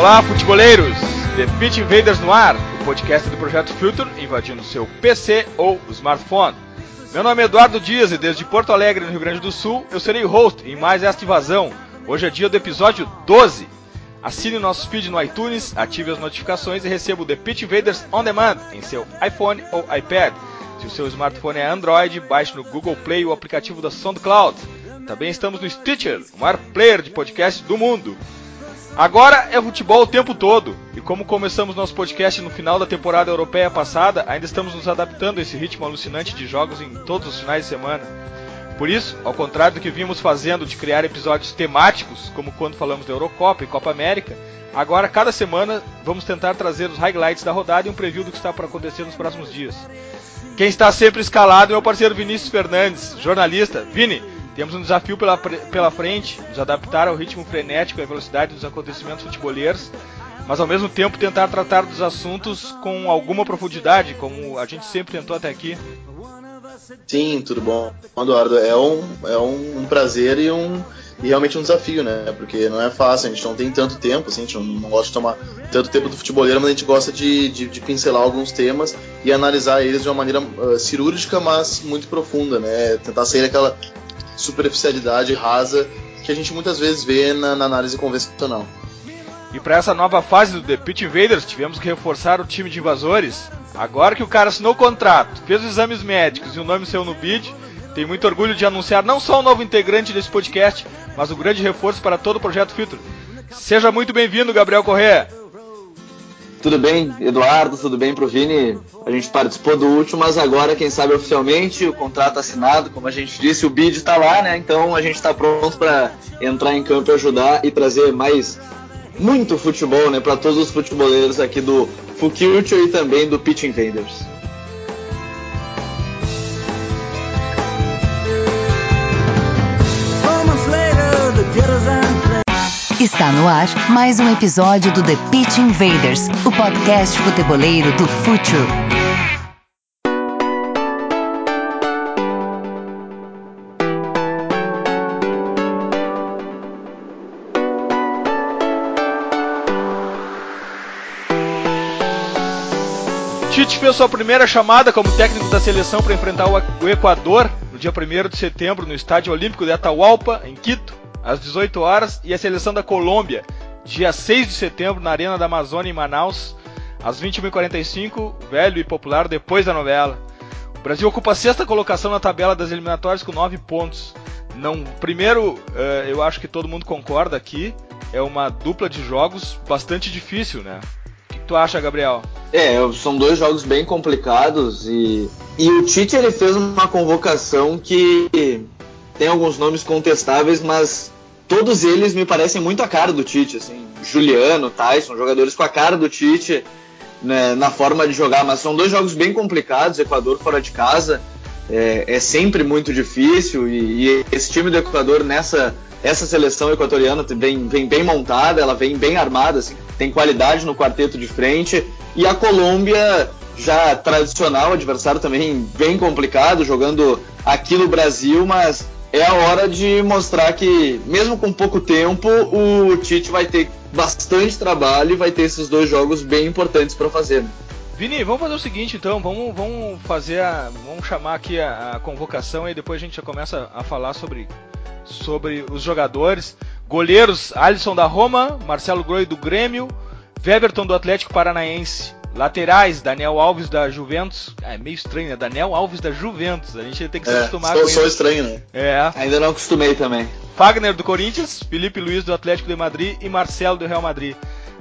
Olá, futeboleiros! The Pitch Invaders no ar, o podcast do Projeto Future invadindo seu PC ou smartphone. Meu nome é Eduardo Dias e desde Porto Alegre, no Rio Grande do Sul, eu serei o host em mais esta invasão. Hoje é dia do episódio 12. Assine o nosso feed no iTunes, ative as notificações e receba o The Pitch Invaders On Demand em seu iPhone ou iPad. Se o seu smartphone é Android, baixe no Google Play o aplicativo da SoundCloud. Também estamos no Stitcher, o maior player de podcast do mundo. Agora é futebol o tempo todo. E como começamos nosso podcast no final da temporada europeia passada, ainda estamos nos adaptando a esse ritmo alucinante de jogos em todos os finais de semana. Por isso, ao contrário do que vimos fazendo de criar episódios temáticos, como quando falamos da Eurocopa e Copa América, agora cada semana vamos tentar trazer os highlights da rodada e um preview do que está para acontecer nos próximos dias. Quem está sempre escalado é meu parceiro Vinícius Fernandes, jornalista. Vini, temos um desafio pela, pela frente, nos adaptar ao ritmo frenético e à velocidade dos acontecimentos futeboleiros, mas ao mesmo tempo tentar tratar dos assuntos com alguma profundidade, como a gente sempre tentou até aqui. Sim, tudo bom, Eduardo. É um, é um, prazer e, um, e realmente um desafio, né? Porque não é fácil, a gente não tem tanto tempo, assim, a gente não, não gosta de tomar tanto tempo do futeboleiro, mas a gente gosta de, de, de pincelar alguns temas e analisar eles de uma maneira uh, cirúrgica, mas muito profunda, né? Tentar sair daquela superficialidade rasa que a gente muitas vezes vê na, na análise convencional. E para essa nova fase do The Pit Invaders, tivemos que reforçar o time de invasores. Agora que o cara assinou o contrato, fez os exames médicos e o nome saiu no bid, tem muito orgulho de anunciar não só o novo integrante desse podcast, mas o grande reforço para todo o projeto Filtro. Seja muito bem-vindo, Gabriel Corrêa. Tudo bem, Eduardo? Tudo bem pro Vini? A gente participou do último, mas agora, quem sabe oficialmente, o contrato assinado, como a gente disse, o bid está lá, né? Então a gente está pronto para entrar em campo e ajudar e trazer mais muito futebol, né, para todos os futeboleiros aqui do Fuculture e também do Pitch Invaders. Está no ar mais um episódio do The Pitch Invaders, o podcast futeboleiro do Futuro. Tite fez sua primeira chamada como técnico da seleção para enfrentar o Equador no dia 1 de setembro no Estádio Olímpico de Atahualpa, em Quito às 18 horas, e a seleção da Colômbia, dia 6 de setembro, na Arena da Amazônia, em Manaus, às 21h45, velho e popular, depois da novela. O Brasil ocupa a sexta colocação na tabela das eliminatórias com 9 pontos. Não, primeiro, eh, eu acho que todo mundo concorda aqui, é uma dupla de jogos bastante difícil, né? O que tu acha, Gabriel? É, são dois jogos bem complicados e, e o Tite ele fez uma convocação que tem alguns nomes contestáveis, mas todos eles me parecem muito a cara do Tite, assim, Juliano, Tyson, jogadores com a cara do Tite né, na forma de jogar, mas são dois jogos bem complicados, Equador fora de casa, é, é sempre muito difícil e, e, esse time do Equador nessa essa seleção equatoriana vem, vem bem montada, ela vem bem armada, assim, tem qualidade no quarteto de frente. E a Colômbia já tradicional, adversário também bem complicado, jogando aqui no Brasil, mas é a hora de mostrar que, mesmo com pouco tempo, o Tite vai ter bastante trabalho e vai ter esses dois jogos bem importantes para fazer. Né? Vini, vamos fazer o seguinte então, vamos, vamos fazer a, vamos chamar aqui a, a, convocação e depois a gente já começa a falar sobre, sobre os jogadores. Goleiros, Alisson da Roma, Marcelo Groi do Grêmio, Weberton do Atlético Paranaense, Laterais, Daniel Alves da Juventus. É meio estranho, né? Daniel Alves da Juventus. A gente tem que se é, acostumar sou, com sou isso. estranho, né? É. Ainda não acostumei também. Fagner do Corinthians, Felipe Luiz do Atlético de Madrid e Marcelo do Real Madrid.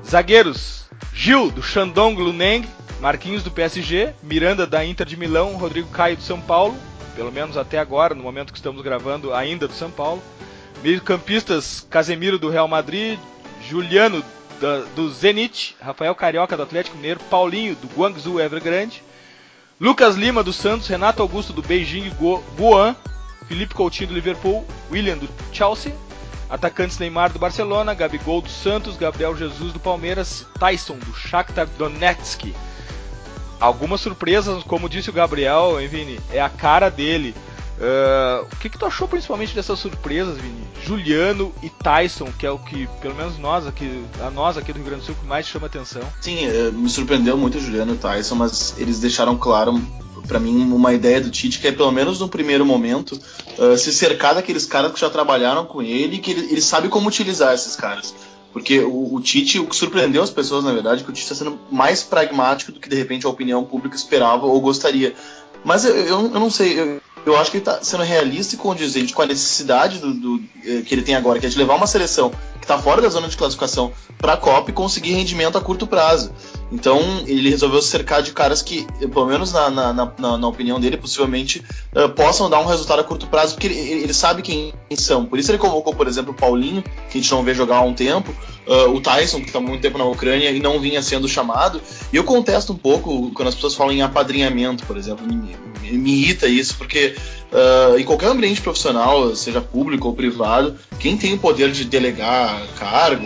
Zagueiros, Gil do Shandong Luneng, Marquinhos do PSG, Miranda da Inter de Milão, Rodrigo Caio do São Paulo, pelo menos até agora, no momento que estamos gravando, ainda do São Paulo. Meio-campistas, Casemiro do Real Madrid, Juliano da, do Zenit, Rafael Carioca do Atlético Mineiro, Paulinho do Guangzhou Evergrande, Lucas Lima do Santos, Renato Augusto do Beijing e Guan, Felipe Coutinho do Liverpool, William do Chelsea, atacantes Neymar do Barcelona, Gabigol do Santos, Gabriel Jesus do Palmeiras, Tyson do Shakhtar Donetsk. Algumas surpresas, como disse o Gabriel, hein, Vini, é a cara dele. Uh, o que, que tu achou principalmente dessas surpresas, Vini? Juliano e Tyson, que é o que, pelo menos nós aqui, a nós aqui do Rio Grande do Sul, que mais chama atenção. Sim, eh, me surpreendeu muito o Juliano e Tyson, mas eles deixaram claro para mim uma ideia do Tite que é pelo menos no primeiro momento uh, se cercar daqueles caras que já trabalharam com ele que ele, ele sabe como utilizar esses caras. Porque o, o, Tite, o que surpreendeu as pessoas, na verdade, é que o Tite está sendo mais pragmático do que de repente a opinião pública esperava ou gostaria. Mas eu, eu, eu não sei, eu, eu acho que ele está sendo realista e condizente com a necessidade do, do, eh, que ele tem agora, que é de levar uma seleção que está fora da zona de classificação para a Copa e conseguir rendimento a curto prazo. Então ele resolveu cercar de caras que, pelo menos na, na, na, na opinião dele, possivelmente uh, possam dar um resultado a curto prazo, porque ele, ele, sabe quem são. Por isso ele convocou, por exemplo, o Paulinho, que a gente não vê jogar há um tempo, uh, o Tyson, que está muito tempo na Ucrânia e não vinha sendo chamado. E eu contesto um pouco quando as pessoas falam em apadrinhamento, por exemplo. Me, me, me irrita isso, porque uh, em qualquer ambiente profissional, seja público ou privado, quem tem o poder de delegar cargo,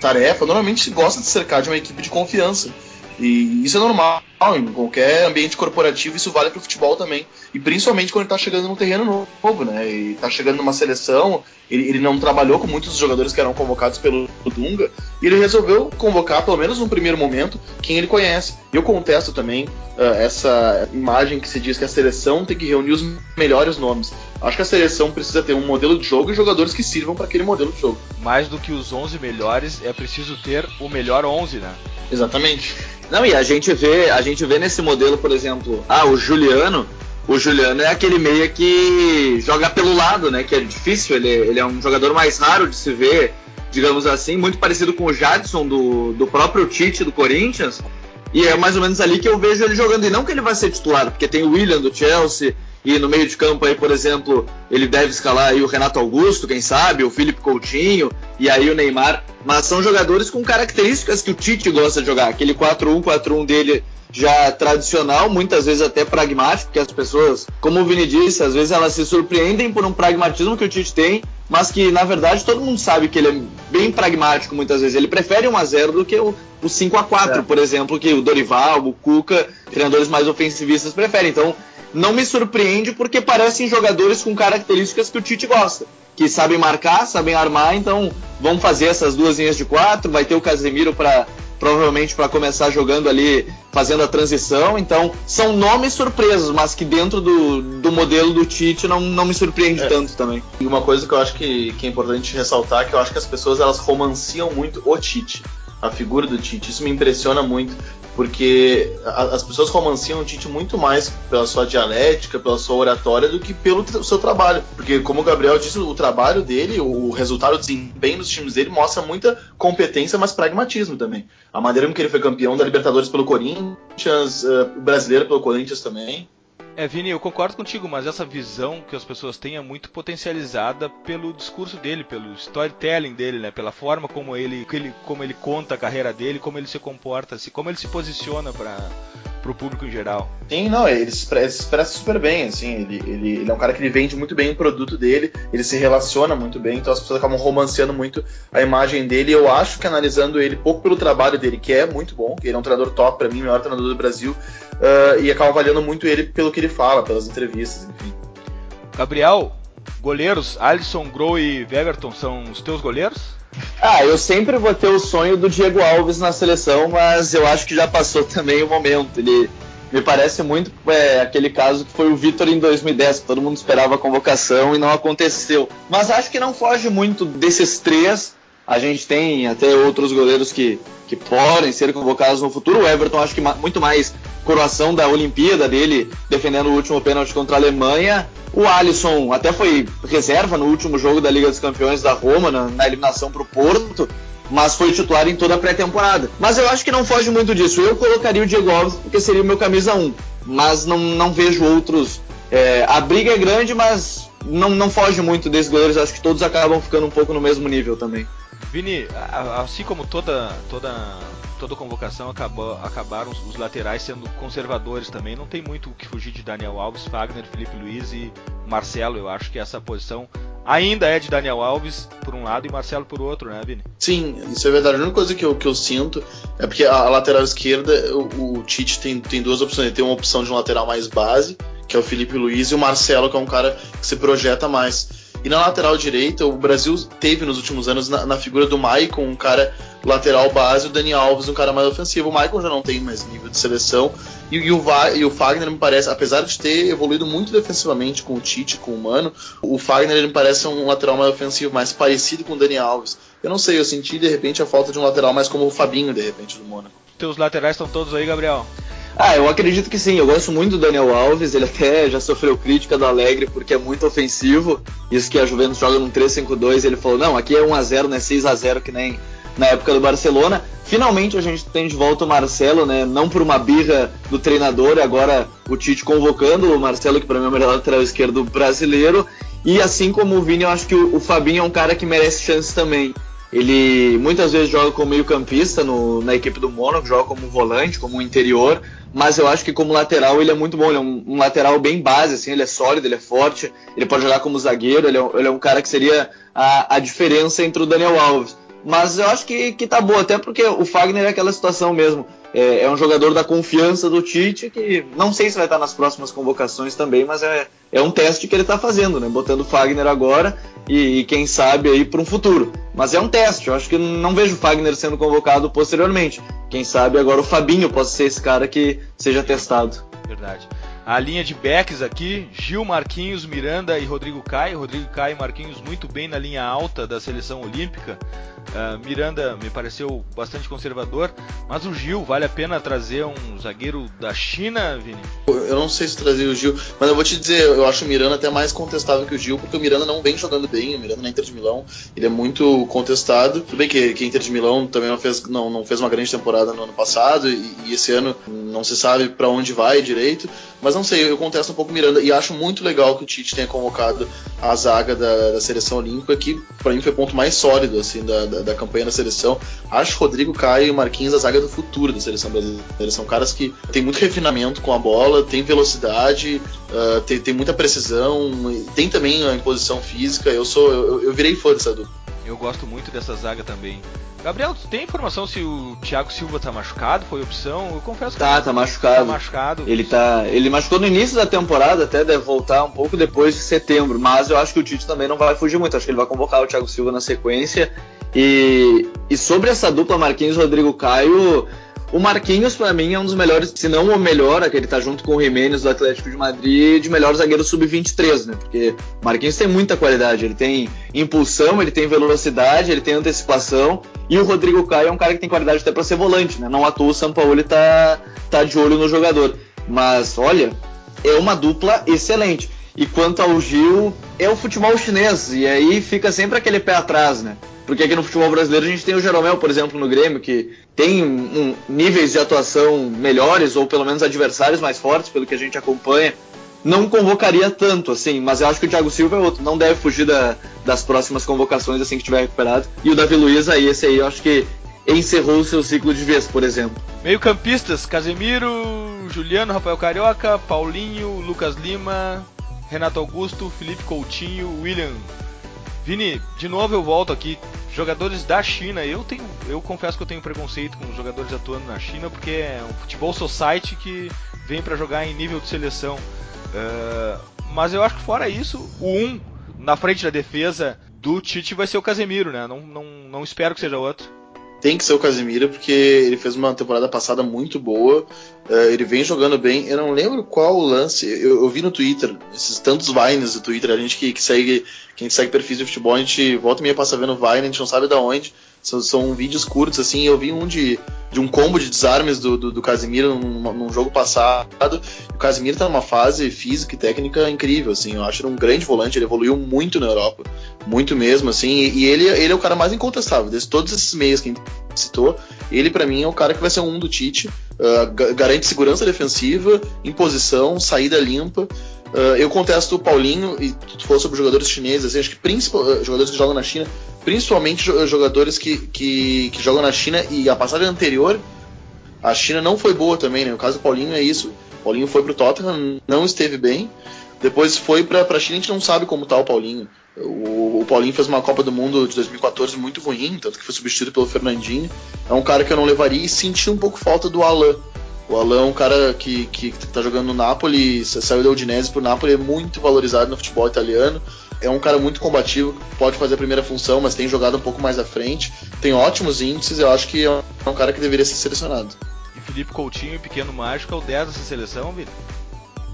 tarefa, normalmente se gosta de cercar de uma equipe de confiança. E isso é normal em qualquer ambiente corporativo, isso vale para o futebol também. E principalmente quando ele está chegando num terreno novo, né? E está chegando numa seleção, ele, ele, não trabalhou com muitos dos jogadores que eram convocados pelo Dunga, e ele resolveu convocar, pelo menos no primeiro momento, quem ele conhece. Eu contesto também uh, essa imagem que se diz que a seleção tem que reunir os melhores nomes. Acho que a seleção precisa ter um modelo de jogo e jogadores que sirvam para aquele modelo de jogo. Mais do que os 11 melhores, é preciso ter o melhor 11, né? Exatamente. Não, e a gente vê, a gente vê nesse modelo, por exemplo, ah, o Juliano, o Juliano é aquele meia que joga pelo lado, né? Que é difícil, ele, ele é um jogador mais raro de se ver, digamos assim, muito parecido com o Jadson do, do próprio Tite do Corinthians. E é mais ou menos ali que eu vejo ele jogando. E não que ele vai ser titular, porque tem o William do Chelsea, e no meio de campo aí, por exemplo, ele deve escalar aí o Renato Augusto, quem sabe, o Felipe Coutinho e aí o Neymar, mas são jogadores com características que o Tite gosta de jogar, aquele 4-1-4-1 dele já tradicional, muitas vezes até pragmático, que as pessoas, como o Vini disse, às vezes elas se surpreendem por um pragmatismo que o Tite tem, mas que na verdade todo mundo sabe que ele é bem pragmático muitas vezes. Ele prefere 1 a 0 do que o, o 5 a 4 é. por exemplo, que o Dorival, o Cuca, treinadores mais ofensivistas preferem. Então, não me surpreende porque parecem jogadores com características que o Tite gosta. Que sabem marcar, sabem armar, então vamos fazer essas duas linhas de quatro. Vai ter o Casemiro para provavelmente para começar jogando ali, fazendo a transição. Então, são nomes surpresos, mas que dentro do, do modelo do Tite não, não me surpreende é. tanto também. E uma coisa que eu acho que, que é importante ressaltar, que eu acho que as pessoas elas romanciam muito o Tite a figura do Tite. Isso me impressiona muito, porque as pessoas romanciam o Tite muito mais pela sua dialética, pela sua oratória, do que pelo seu trabalho. Porque, como o Gabriel disse, o trabalho dele, o resultado, o desempenho dos times dele mostra muita competência, mas pragmatismo também. A maneira como ele foi campeão da Libertadores pelo Corinthians, uh, brasileiro pelo Corinthians também. É, Vini, eu concordo contigo, mas essa visão que as pessoas têm é muito potencializada pelo discurso dele, pelo storytelling dele, né? Pela forma como ele, como ele conta a carreira dele, como ele se comporta, como ele se posiciona para pro público em geral. Sim, não, ele se expressa, super bem, assim, ele, ele, ele, é um cara que ele vende muito bem o produto dele, ele se relaciona muito bem, então as pessoas acabam romanceando muito a imagem dele. Eu acho que analisando ele pouco pelo trabalho dele, que é muito bom, ele é um treinador top para mim, o melhor treinador do Brasil, uh, e acabam avaliando muito ele pelo que ele fala, pelas entrevistas, enfim. Gabriel, goleiros, Alisson, Grow e Weverton são os teus goleiros? Ah, eu sempre vou ter o sonho do Diego Alves na seleção, mas eu acho que já passou também o momento. Ele me parece muito é, aquele caso que foi o Vitor em 2010, que todo mundo esperava a convocação e não aconteceu. Mas acho que não foge muito desses três. A gente tem até outros goleiros que, que podem ser convocados no futuro. O Everton, acho que muito mais coroação da Olimpíada dele, defendendo o último pênalti contra a Alemanha. O Alisson até foi reserva no último jogo da Liga dos Campeões da Roma, na, na eliminação para o Porto, mas foi titular em toda a pré-temporada. Mas eu acho que não foge muito disso. Eu colocaria o Diego Alves porque seria o meu camisa 1, mas não, não vejo outros. É, a briga é grande, mas não, não foge muito desses goleiros. Acho que todos acabam ficando um pouco no mesmo nível também. Vini, assim como toda toda toda convocação acabou, acabaram os laterais sendo conservadores também. Não tem muito o que fugir de Daniel Alves, Fagner, Felipe Luiz e Marcelo. Eu acho que essa posição ainda é de Daniel Alves por um lado e Marcelo por outro, né, Vini? Sim, isso é verdade. A única coisa que eu, que eu sinto é porque a, a lateral esquerda, o, o, Tite tem, tem duas opções. Ele tem uma opção de um lateral mais base, que é o Felipe Luiz, e o Marcelo, que é um cara que se projeta mais. E na lateral direita, o Brasil teve nos últimos anos na, na figura do Maicon, um cara lateral base, o Dani Alves, um cara mais ofensivo. O Maicon já não tem mais nível de seleção. E, e, o, e o Fagner me parece, apesar de ter evoluído muito defensivamente com o Tite, com o Mano, o Fagner ele me parece um lateral mais ofensivo, mais parecido com o Dani Alves. Eu não sei, eu senti de repente a falta de um lateral mais como o Fabinho, de repente, do Mônaco. Teus laterais estão todos aí, Gabriel? Ah, eu acredito que sim. Eu gosto muito do Daniel Alves. Ele até já sofreu crítica do Alegre porque é muito ofensivo. Isso que a Juventus joga num 3-5-2. Ele falou: não, aqui é 1x0, não é 6x0 que nem na época do Barcelona. Finalmente a gente tem de volta o Marcelo, né? Não por uma birra do treinador, agora o Tite convocando o Marcelo, que para mim é o melhor lateral esquerdo brasileiro. E assim como o Vini, eu acho que o Fabinho é um cara que merece chance também. Ele muitas vezes joga como meio-campista na equipe do Mônaco, joga como volante, como interior, mas eu acho que como lateral ele é muito bom. Ele é um, um, lateral bem base, assim, ele é sólido, ele é forte, ele pode jogar como zagueiro, ele é, ele é um cara que seria a, a, diferença entre o Daniel Alves. Mas eu acho que, que tá boa, até porque o Fagner é aquela situação mesmo. É, é, um jogador da confiança do Tite, que não sei se vai estar nas próximas convocações também, mas é, é um teste que ele está fazendo, né? Botando o Fagner agora e, e quem sabe aí para um futuro. Mas é um teste, eu acho que não vejo o Fagner sendo convocado posteriormente. Quem sabe agora o Fabinho possa ser esse cara que seja testado. Verdade. A linha de backs aqui, Gil, Marquinhos, Miranda e Rodrigo Caio. Rodrigo Caio e Marquinhos muito bem na linha alta da seleção olímpica. Uh, Miranda me pareceu bastante conservador, mas o Gil, vale a pena trazer um zagueiro da China, Vini? Eu não sei se trazer o Gil, mas eu vou te dizer, eu acho o Miranda até mais contestável que o Gil, porque o Miranda não vem jogando bem, o Miranda na Inter de Milão, ele é muito contestado. Tudo bem que, que a Inter de Milão também não fez, não, não fez uma grande temporada no ano passado, e, e esse ano não se sabe para onde vai direito, mas não sei, eu contesto um pouco Miranda, e acho muito legal que o Tite tenha convocado a zaga da, da seleção olímpica, que para mim foi o ponto mais sólido, assim, da, da, da, campanha da seleção. Acho Rodrigo Caio e Marquinhos a zaga do futuro da seleção brasileira. São caras que têm muito refinamento com a bola, têm velocidade, uh, tem, tem muita precisão, tem também a imposição física. Eu sou eu, eu virei fã dessa dupla. Eu gosto muito dessa zaga também. Gabriel, tu tem informação se o Thiago Silva tá machucado? Foi opção? Eu confesso que tá, tá machucado. Tá machucado. Ele tá, ele machucou no início da temporada, até deve voltar um pouco depois de setembro, mas eu acho que o Tite também não vai fugir muito. Acho que ele vai convocar o Thiago Silva na sequência. E, e sobre essa dupla Marquinhos Rodrigo Caio, o Marquinhos, para mim, é um dos melhores, se não o melhor, aquele tá junto com o Jimenez do Atlético de Madrid, de melhor zagueiro sub-23, né? Porque o Marquinhos tem muita qualidade, ele tem impulsão, ele tem velocidade, ele tem antecipação, e o Rodrigo Caio é um cara que tem qualidade até para ser volante, né? Não à toa o São Paulo tá, tá de olho no jogador. Mas, olha, é uma dupla excelente. E quanto ao Gil, é o futebol chinês, e aí fica sempre aquele pé atrás, né? Porque aqui no futebol brasileiro a gente tem o Jeromel, por exemplo, no Grêmio, que tem um, níveis de atuação melhores, ou pelo menos adversários mais fortes, pelo que a gente acompanha. Não convocaria tanto, assim, mas eu acho que o Thiago Silva é outro. Não deve fugir da, das próximas convocações assim que estiver recuperado. E o Davi Luiz aí, esse aí, eu acho que encerrou o seu ciclo de vez, por exemplo. Meio campistas, Casemiro, Juliano, Rafael Carioca, Paulinho, Lucas Lima, Renato Augusto, Felipe Coutinho, William Vini, de novo eu volto aqui. Jogadores da China, eu tenho, eu confesso que eu tenho preconceito com os jogadores atuando na China, porque é um futebol society que vem para jogar em nível de seleção. Uh, mas eu acho que fora isso, o 1 um, na frente da defesa do Tite vai ser o Casemiro, né? Não, não, não espero que seja outro tem que ser o Casemiro, porque ele fez uma temporada passada muito boa. Uh, ele vem jogando bem. Eu não lembro qual o lance. Eu, eu vi no Twitter, esses tantos Vines do Twitter, a gente que, que segue, quem segue perfis de futebol, a gente volta e meia passa vendo Vine, a gente não sabe de onde. São, são, vídeos curtos, assim. Eu vi um de, de um combo de desarmes do, do, do Casemiro num, num, jogo passado. O Casemiro tá numa fase física e técnica incrível, assim. Eu acho ele um grande volante, ele evoluiu muito na Europa. Muito mesmo, assim. E, e ele, ele é o cara mais incontestável. De todos esses meios que a gente citou, ele para mim é o cara que vai ser um do Tite. Uh, garante segurança defensiva, imposição, saída limpa. Uh, eu contesto o Paulinho, e tu falou sobre jogadores chineses, assim, acho que principal, uh, jogadores que jogam na China, principalmente jogadores que, que, que, jogam na China e a passagem anterior, a China não foi boa também, né? O caso do Paulinho é isso. O Paulinho foi pro Tottenham, não esteve bem. Depois foi pra, pra China, a gente não sabe como tá o Paulinho. O, o, Paulinho fez uma Copa do Mundo de 2014 muito ruim, tanto que foi substituído pelo Fernandinho. É um cara que eu não levaria e senti um pouco falta do Alan. O Alan é um cara que, que, que tá jogando no Napoli, saiu da Udinese pro Napoli, é muito valorizado no futebol italiano. É um cara muito combativo, pode fazer a primeira função, mas tem jogado um pouco mais à frente. Tem ótimos índices, eu acho que é um cara que deveria ser selecionado. E Felipe Coutinho, pequeno mágico, é o 10 dessa seleção, Vitor?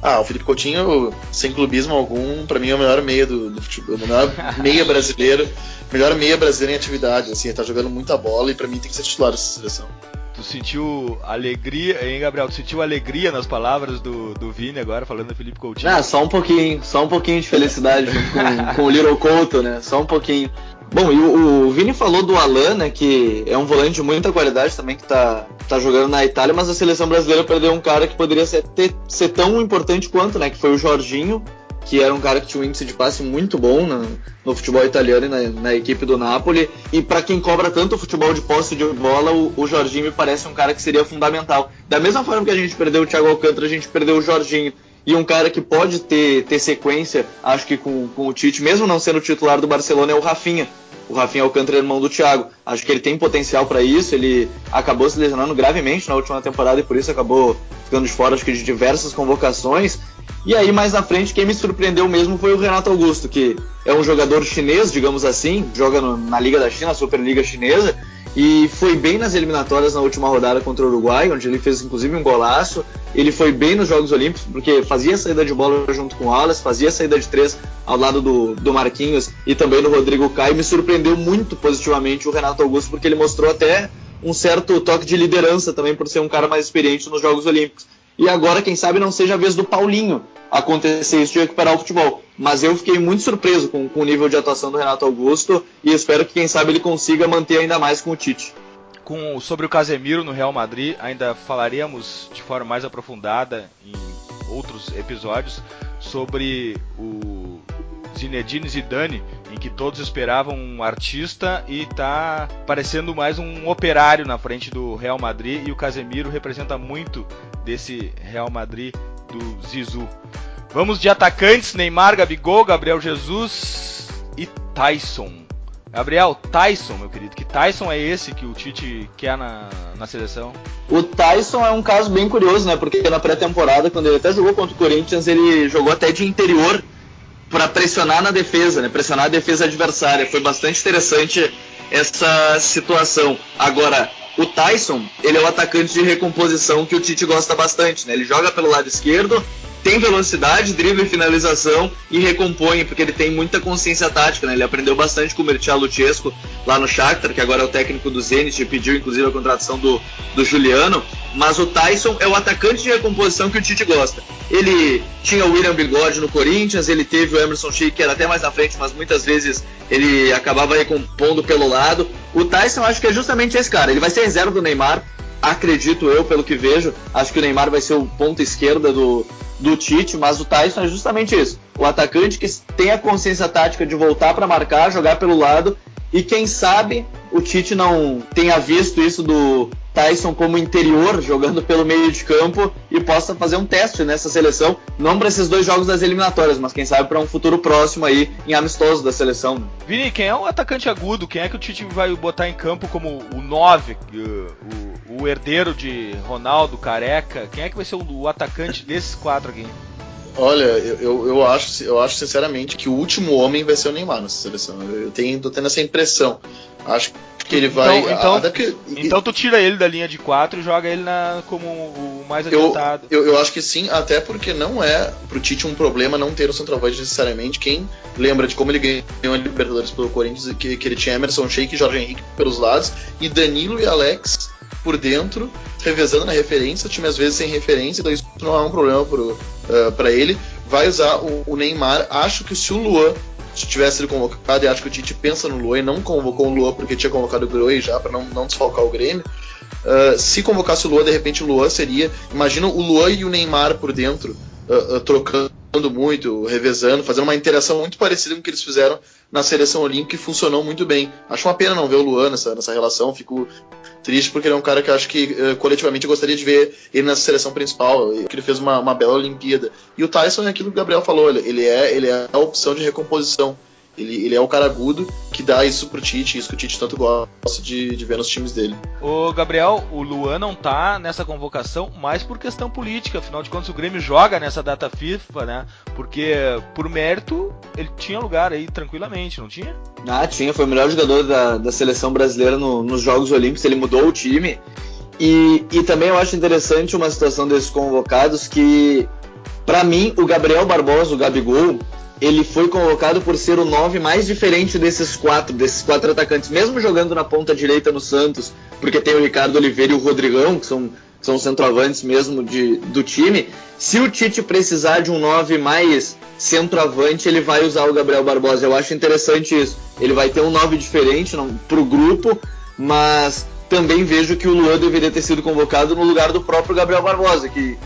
Ah, o Felipe Coutinho, sem clubismo algum, para mim é o melhor meia do, do futebol, o melhor meia brasileiro, melhor meia brasileiro em atividade, assim, ele tá jogando muita bola e para mim tem que ser titular dessa seleção. Tu sentiu alegria, hein, Gabriel? Tu sentiu alegria nas palavras do, do Vini agora, falando do Felipe Coutinho? Ah, só um pouquinho, só um pouquinho de felicidade com, com o Little Couto, né? Só um pouquinho. Bom, e o, o, Vini falou do Alan, né, que é um volante de muita qualidade também, que tá, tá jogando na Itália, mas a seleção brasileira perdeu um cara que poderia ser, ter, ser tão importante quanto, né, que foi o Jorginho, que era um cara que tinha um índice de passe muito bom no, no futebol italiano e na, na, equipe do Napoli. E para quem cobra tanto futebol de posse de bola, o, o, Jorginho me parece um cara que seria fundamental. Da mesma forma que a gente perdeu o Thiago Alcântara, a gente perdeu o Jorginho. E um cara que pode ter, ter sequência, acho que com, com o Tite, mesmo não sendo titular do Barcelona, é o Rafinha. O Rafinha Alcântara é irmão do Thiago. Acho que ele tem potencial para isso. Ele acabou se lesionando gravemente na última temporada e por isso acabou ficando de fora acho que de diversas convocações. E aí, mais na frente, quem me surpreendeu mesmo foi o Renato Augusto, que é um jogador chinês, digamos assim, joga no, na Liga da China, Superliga Chinesa, e foi bem nas eliminatórias na última rodada contra o Uruguai, onde ele fez inclusive um golaço. Ele foi bem nos Jogos Olímpicos, porque fazia saída de bola junto com o Alas, fazia saída de três ao lado do, do Marquinhos e também do Rodrigo Caio. Me surpreendeu muito positivamente o Renato Augusto, porque ele mostrou até um certo toque de liderança também por ser um cara mais experiente nos Jogos Olímpicos. E agora, quem sabe, não seja a vez do Paulinho acontecer isso de recuperar o futebol. Mas eu fiquei muito surpreso com, com o nível de atuação do Renato Augusto e espero que, quem sabe, ele consiga manter ainda mais com o Tite. Com, sobre o Casemiro no Real Madrid, ainda falaremos de forma mais aprofundada em outros episódios sobre o Zinedine Zidane, em que todos esperavam um artista e está parecendo mais um operário na frente do Real Madrid e o Casemiro representa muito desse Real Madrid do Zizu. Vamos de atacantes: Neymar, Gabigol, Gabriel Jesus e Tyson. Gabriel, Tyson, meu querido, que Tyson é esse que o Tite quer na, na seleção? O Tyson é um caso bem curioso, né? Porque na pré-temporada, quando ele até jogou contra o Corinthians, ele jogou até de interior para pressionar na defesa, né? Pressionar a defesa adversária. Foi bastante interessante essa situação. Agora, o Tyson, ele é o atacante de recomposição que o Tite gosta bastante, né? Ele joga pelo lado esquerdo, tem velocidade, drible finalização e recompõe, porque ele tem muita consciência tática, né? Ele aprendeu bastante com o Mircea Luchesco lá no Shakhtar, que agora é o técnico do Zenit e pediu inclusive a contratação do, do Juliano. Mas o Tyson é o atacante de recomposição que o Tite gosta. Ele tinha o William Bigode no Corinthians, ele teve o Emerson Sheik, que era até mais na frente, mas muitas vezes ele acabava recompondo pelo lado. O Tyson acho que é justamente esse cara. Ele vai ser reserva do Neymar, acredito eu, pelo que vejo. Acho que o Neymar vai ser o ponto esquerda do, do Tite, mas o Tyson é justamente isso. O atacante que tem a consciência tática de voltar para marcar, jogar pelo lado e quem sabe o Tite não tenha visto isso do Tyson como interior, jogando pelo meio de campo e possa fazer um teste nessa seleção, não para esses dois jogos das eliminatórias, mas quem sabe para um futuro próximo aí em amistoso da seleção. Né? Vini, quem é o atacante agudo? Quem é que o Tite vai botar em campo como o 9, o, o herdeiro de Ronaldo, Careca? Quem é que vai ser o, o atacante desses quatro aqui? Olha, eu, eu, acho, eu acho sinceramente que o último homem vai ser o Neymar nessa seleção. Eu tenho, tô tendo essa impressão. Acho que ele vai. Então, então, que, então tu tira ele da linha de 4 e joga ele na, como o mais adiantado. Eu, eu, eu, acho que sim, até porque não é pro Tite um problema não ter o centroavante necessariamente. Quem lembra de como ele ganhou a Libertadores pelo Corinthians, que, que ele tinha Emerson Sheik e Jorge Henrique pelos lados, e Danilo e Alex por dentro, revezando na referência, o time às vezes sem referência, então isso não é um problema para uh, ele. Vai usar o, o, Neymar. Acho que se o Luan tivesse sido convocado, e acho que o Tite pensa no Luan e não convocou o Luan porque tinha convocado o Groi já para não, não desfalcar o Grêmio. Uh, se convocasse o Luan, de repente o Luan seria. Imagina o Luan e o Neymar por dentro, uh, uh, trocando muito, revezando, fazendo uma interação muito parecida com o que eles fizeram na seleção olímpica e funcionou muito bem. Acho uma pena não ver o Luan nessa, nessa relação, fico triste porque ele é um cara que acho que uh, coletivamente eu gostaria de ver ele nessa seleção principal, que ele fez uma, uma bela Olimpíada. E o Tyson é aquilo que o Gabriel falou, ele, é, ele é a opção de recomposição. Ele, ele é o cara agudo que dá isso pro Tite, isso que o Tite tanto gosta de, de ver nos times dele. O Gabriel, o Luan não tá nessa convocação mais por questão política, afinal de contas o Grêmio joga nessa data FIFA, né? Porque por mérito ele tinha lugar aí tranquilamente, não tinha? Ah, tinha, foi o melhor jogador da, da seleção brasileira no, nos Jogos Olímpicos, ele mudou o time. E, e também eu acho interessante uma situação desses convocados que, para mim, o Gabriel Barbosa, o Gabigol, ele foi convocado por ser o nove mais diferente desses quatro, desses quatro atacantes, mesmo jogando na ponta direita no Santos, porque tem o Ricardo Oliveira e o Rodrigão, que são, são centroavantes mesmo de, do time. Se o Tite precisar de um nove mais centroavante, ele vai usar o Gabriel Barbosa. Eu acho interessante isso. Ele vai ter um nove diferente para o grupo, mas também vejo que o Luan deveria ter sido convocado no lugar do próprio Gabriel Barbosa, que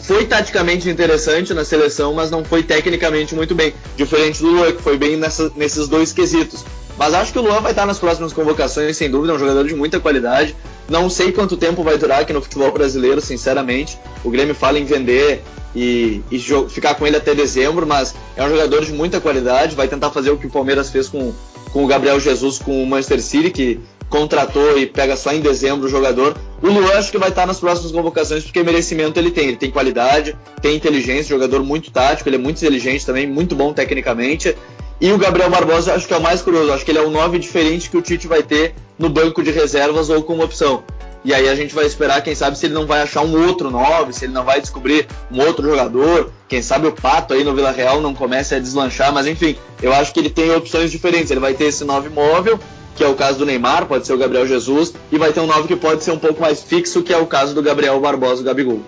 foi taticamente interessante na seleção, mas não foi tecnicamente muito bem. Diferente do Luan, que foi bem nessa, nesses dois quesitos. Mas acho que o Luan vai estar nas próximas convocações, sem dúvida, é um jogador de muita qualidade. Não sei quanto tempo vai durar aqui no futebol brasileiro, sinceramente. O Grêmio fala em vender e, e ficar com ele até dezembro, mas é um jogador de muita qualidade. Vai tentar fazer o que o Palmeiras fez com, com o Gabriel Jesus com o Manchester City, que contratou e pega só em dezembro o jogador. O Luan acho que vai estar nas próximas convocações porque merecimento ele tem. Ele tem qualidade, tem inteligência, jogador muito tático, ele é muito inteligente também, muito bom tecnicamente. E o Gabriel Barbosa acho que é o mais curioso, acho que ele é o 9 diferente que o Tite vai ter no banco de reservas ou como opção. E aí a gente vai esperar, quem sabe, se ele não vai achar um outro 9, se ele não vai descobrir um outro jogador. Quem sabe o Pato aí no Vila Real não comece a deslanchar, mas enfim, eu acho que ele tem opções diferentes. Ele vai ter esse 9 móvel que é o caso do Neymar, pode ser o Gabriel Jesus, e vai ter um 9 que pode ser um pouco mais fixo, que é o caso do Gabriel Barbosa, o Gabigol.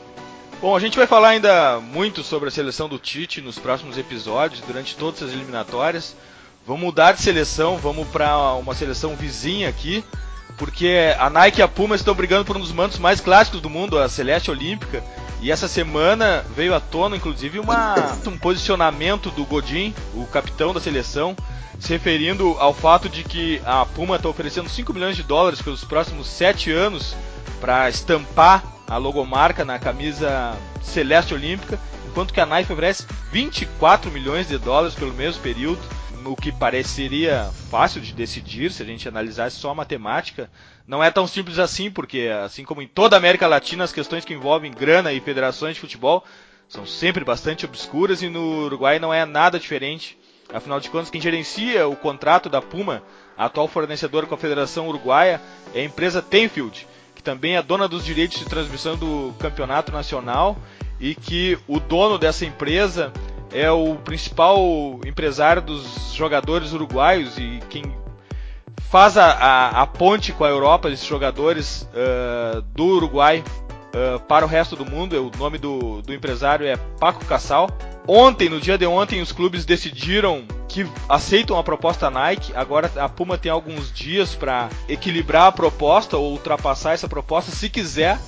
Bom, a gente vai falar ainda muito sobre a seleção do Tite nos próximos episódios, durante todas as eliminatórias. Vamos mudar de seleção, vamos para uma seleção vizinha aqui, porque a Nike e a Puma estão brigando por um dos mantos mais clássicos do mundo, a Celeste Olímpica. E essa semana veio à tona, inclusive, uma, um posicionamento do Godin, o capitão da seleção, se referindo ao fato de que a Puma está oferecendo 5 milhões de dólares pelos próximos 7 anos para estampar a logomarca na camisa celeste olímpica, enquanto que a Nike oferece 24 milhões de dólares pelo mesmo período, o que pareceria fácil de decidir se a gente analisasse só a matemática. Não é tão simples assim, porque assim como em toda a América Latina, as questões que envolvem grana e federações de futebol são sempre bastante obscuras e no Uruguai não é nada diferente. Afinal de contas, quem gerencia o contrato da Puma, atual fornecedora com a Federação Uruguaia, é a empresa Tenfield, que também é dona dos direitos de transmissão do campeonato nacional e que o dono dessa empresa é o principal empresário dos jogadores uruguaios e quem faz a, a, a ponte com a Europa desses jogadores uh, do Uruguai uh, para o resto do mundo. O nome do, do empresário é Paco Casal. Ontem, no dia de ontem, os clubes decidiram que aceitam a proposta Nike. Agora a Puma tem alguns dias para equilibrar a proposta ou ultrapassar essa proposta, se quiser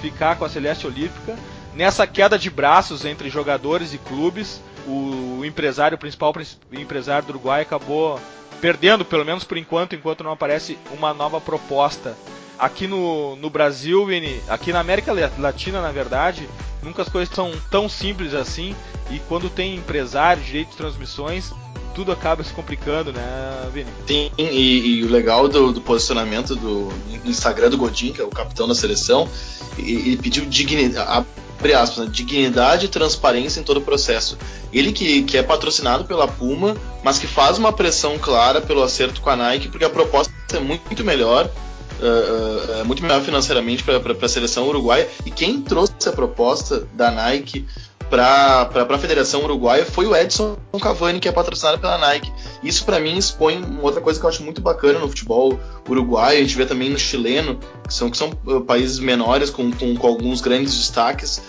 ficar com a Celeste Olímpica. Nessa queda de braços entre jogadores e clubes, o empresário o principal empresário do Uruguai acabou perdendo, pelo menos por enquanto, enquanto não aparece uma nova proposta aqui no, no Brasil, Vini, aqui na América Latina, na verdade, nunca as coisas são tão simples assim. E quando tem empresário, direito de transmissões, tudo acaba se complicando, né, Vini? Sim, e, e o legal do, do, posicionamento do Instagram do Godin, que é o capitão da seleção, ele pediu dignidade, abre aspas, né, dignidade e transparência em todo o processo. Ele que, que é patrocinado pela Puma, mas que faz uma pressão clara pelo acerto com a Nike, porque a proposta é muito melhor uh, uh, muito melhor financeiramente para a seleção uruguaia. E quem trouxe a proposta da Nike para a Federação Uruguaia foi o Edson Cavani, que é patrocinado pela Nike. Isso para mim expõe outra coisa que eu acho muito bacana no futebol uruguaio, a gente vê também no chileno, que são, que são países menores com, com, com alguns grandes destaques.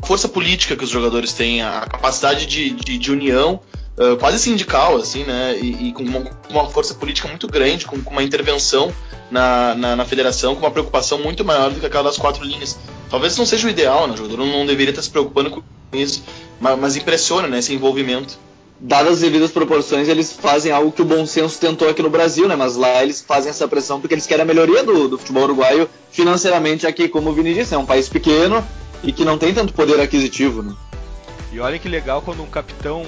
A força política que os jogadores têm, a capacidade de, de, de união uh, quase sindical, assim, né? E, e com uma, uma, força política muito grande, com, com uma intervenção na, na, na, federação, com uma preocupação muito maior do que aquela das quatro linhas. Talvez não seja o ideal, né? O jogador não deveria estar se preocupando com isso, mas, mas impressiona, né? Esse envolvimento dadas as devidas proporções, eles fazem algo que o bom senso tentou aqui no Brasil, né? Mas lá eles fazem essa pressão porque eles querem a melhoria do, do futebol uruguaio financeiramente aqui, como o Vini disse, é um país pequeno e que não tem tanto poder aquisitivo, né? E olha que legal quando um capitão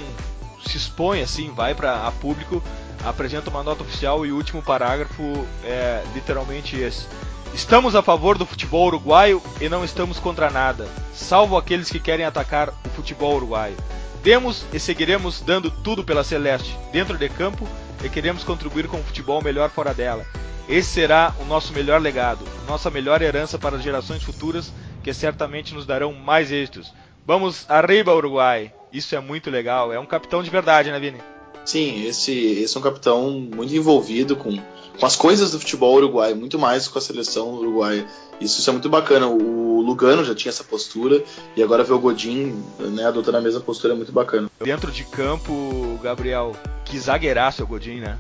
se expõe assim, vai para a público, apresenta uma nota oficial e o último parágrafo é literalmente esse. Estamos a favor do futebol uruguaio e não estamos contra nada, salvo aqueles que querem atacar o futebol uruguaio. Demos e seguiremos dando tudo pela Celeste, dentro de campo, e queremos contribuir com o futebol melhor fora dela. Esse será o nosso melhor legado, nossa melhor herança para as gerações futuras, que certamente nos darão mais êxitos. Vamos arriba, Uruguai! Isso é muito legal, é um capitão de verdade, né, Vini? Sim, esse, esse é um capitão muito envolvido com, com as coisas do futebol uruguaio, muito mais com a seleção uruguaia. Isso, isso é muito bacana. O Lugano já tinha essa postura e agora ver o Godin né, adotando a mesma postura é muito bacana. Dentro de campo, Gabriel, que zagueiraço é o Godin, né?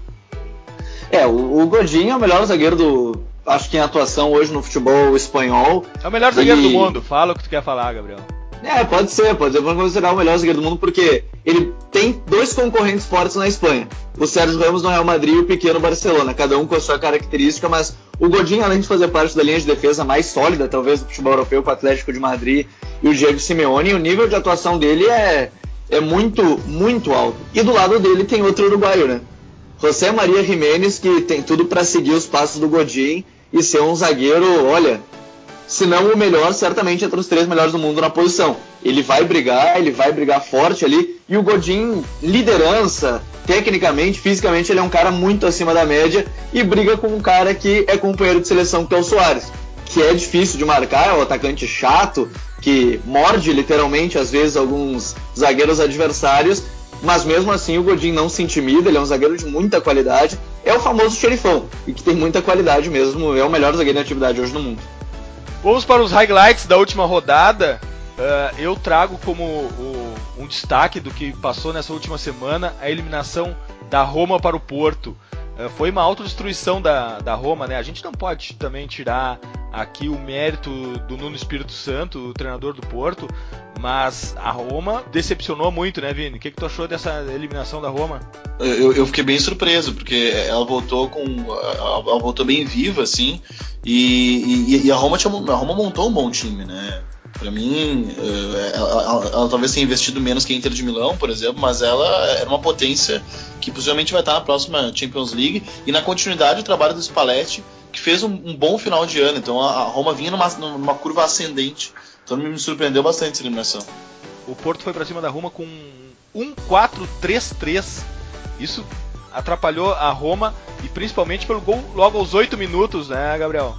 É, o, o Godin é o melhor zagueiro do. Acho que em atuação hoje no futebol espanhol. É o melhor zagueiro e... do mundo. Fala o que tu quer falar, Gabriel. É, pode ser, pode ser. Vamos considerar o melhor zagueiro do mundo porque ele tem dois concorrentes fortes na Espanha. O Sérgio Ramos no Real Madrid e o pequeno Barcelona, cada um com a sua característica, mas o Godinho, além de fazer parte da linha de defesa mais sólida, talvez, do futebol europeu, com o Atlético de Madrid e o Diego Simeone, o nível de atuação dele é, é muito, muito alto. E do lado dele tem outro uruguaio, né? José Maria Jiménez, que tem tudo para seguir os passos do Godin e ser um zagueiro, olha, se não o melhor, certamente entre os três melhores do mundo na posição. Ele vai brigar, ele vai brigar forte ali. E o Godin, liderança, tecnicamente, fisicamente, ele é um cara muito acima da média e briga com um cara que é companheiro de seleção, que é o Soares. Que é difícil de marcar, é um atacante chato, que morde literalmente, às vezes, alguns zagueiros adversários. Mas mesmo assim o Godin não se intimida, ele é um zagueiro de muita qualidade. É o famoso xerifão, e que tem muita qualidade mesmo, é o melhor zagueiro em atividade hoje no mundo. Vamos para os highlights da última rodada. Uh, eu trago como o, um destaque do que passou nessa última semana a eliminação da Roma para o Porto. Uh, foi uma autodestruição da, da Roma, né? A gente não pode também tirar aqui o mérito do Nuno Espírito Santo, o treinador do Porto, mas a Roma decepcionou muito, né, Vini? O que, que tu achou dessa eliminação da Roma? Eu, eu fiquei bem surpreso, porque ela voltou com. Ela voltou bem viva, assim, e, e, e a, Roma tinha, a Roma montou um bom time, né? Para mim, eh, ela, ela, ela, talvez tenha investido menos que a Inter de Milão, por exemplo, mas ela era uma potência que possivelmente vai estar na próxima Champions League e na continuidade do trabalho do Spalletti, que fez um, um bom final de ano. Então a, a Roma vinha numa, numa curva ascendente então me surpreendeu bastante essa eliminação. O Porto foi para cima da Roma com 1-4-3-3. Isso atrapalhou a Roma e principalmente pelo gol logo aos 8 minutos, né, Gabriel?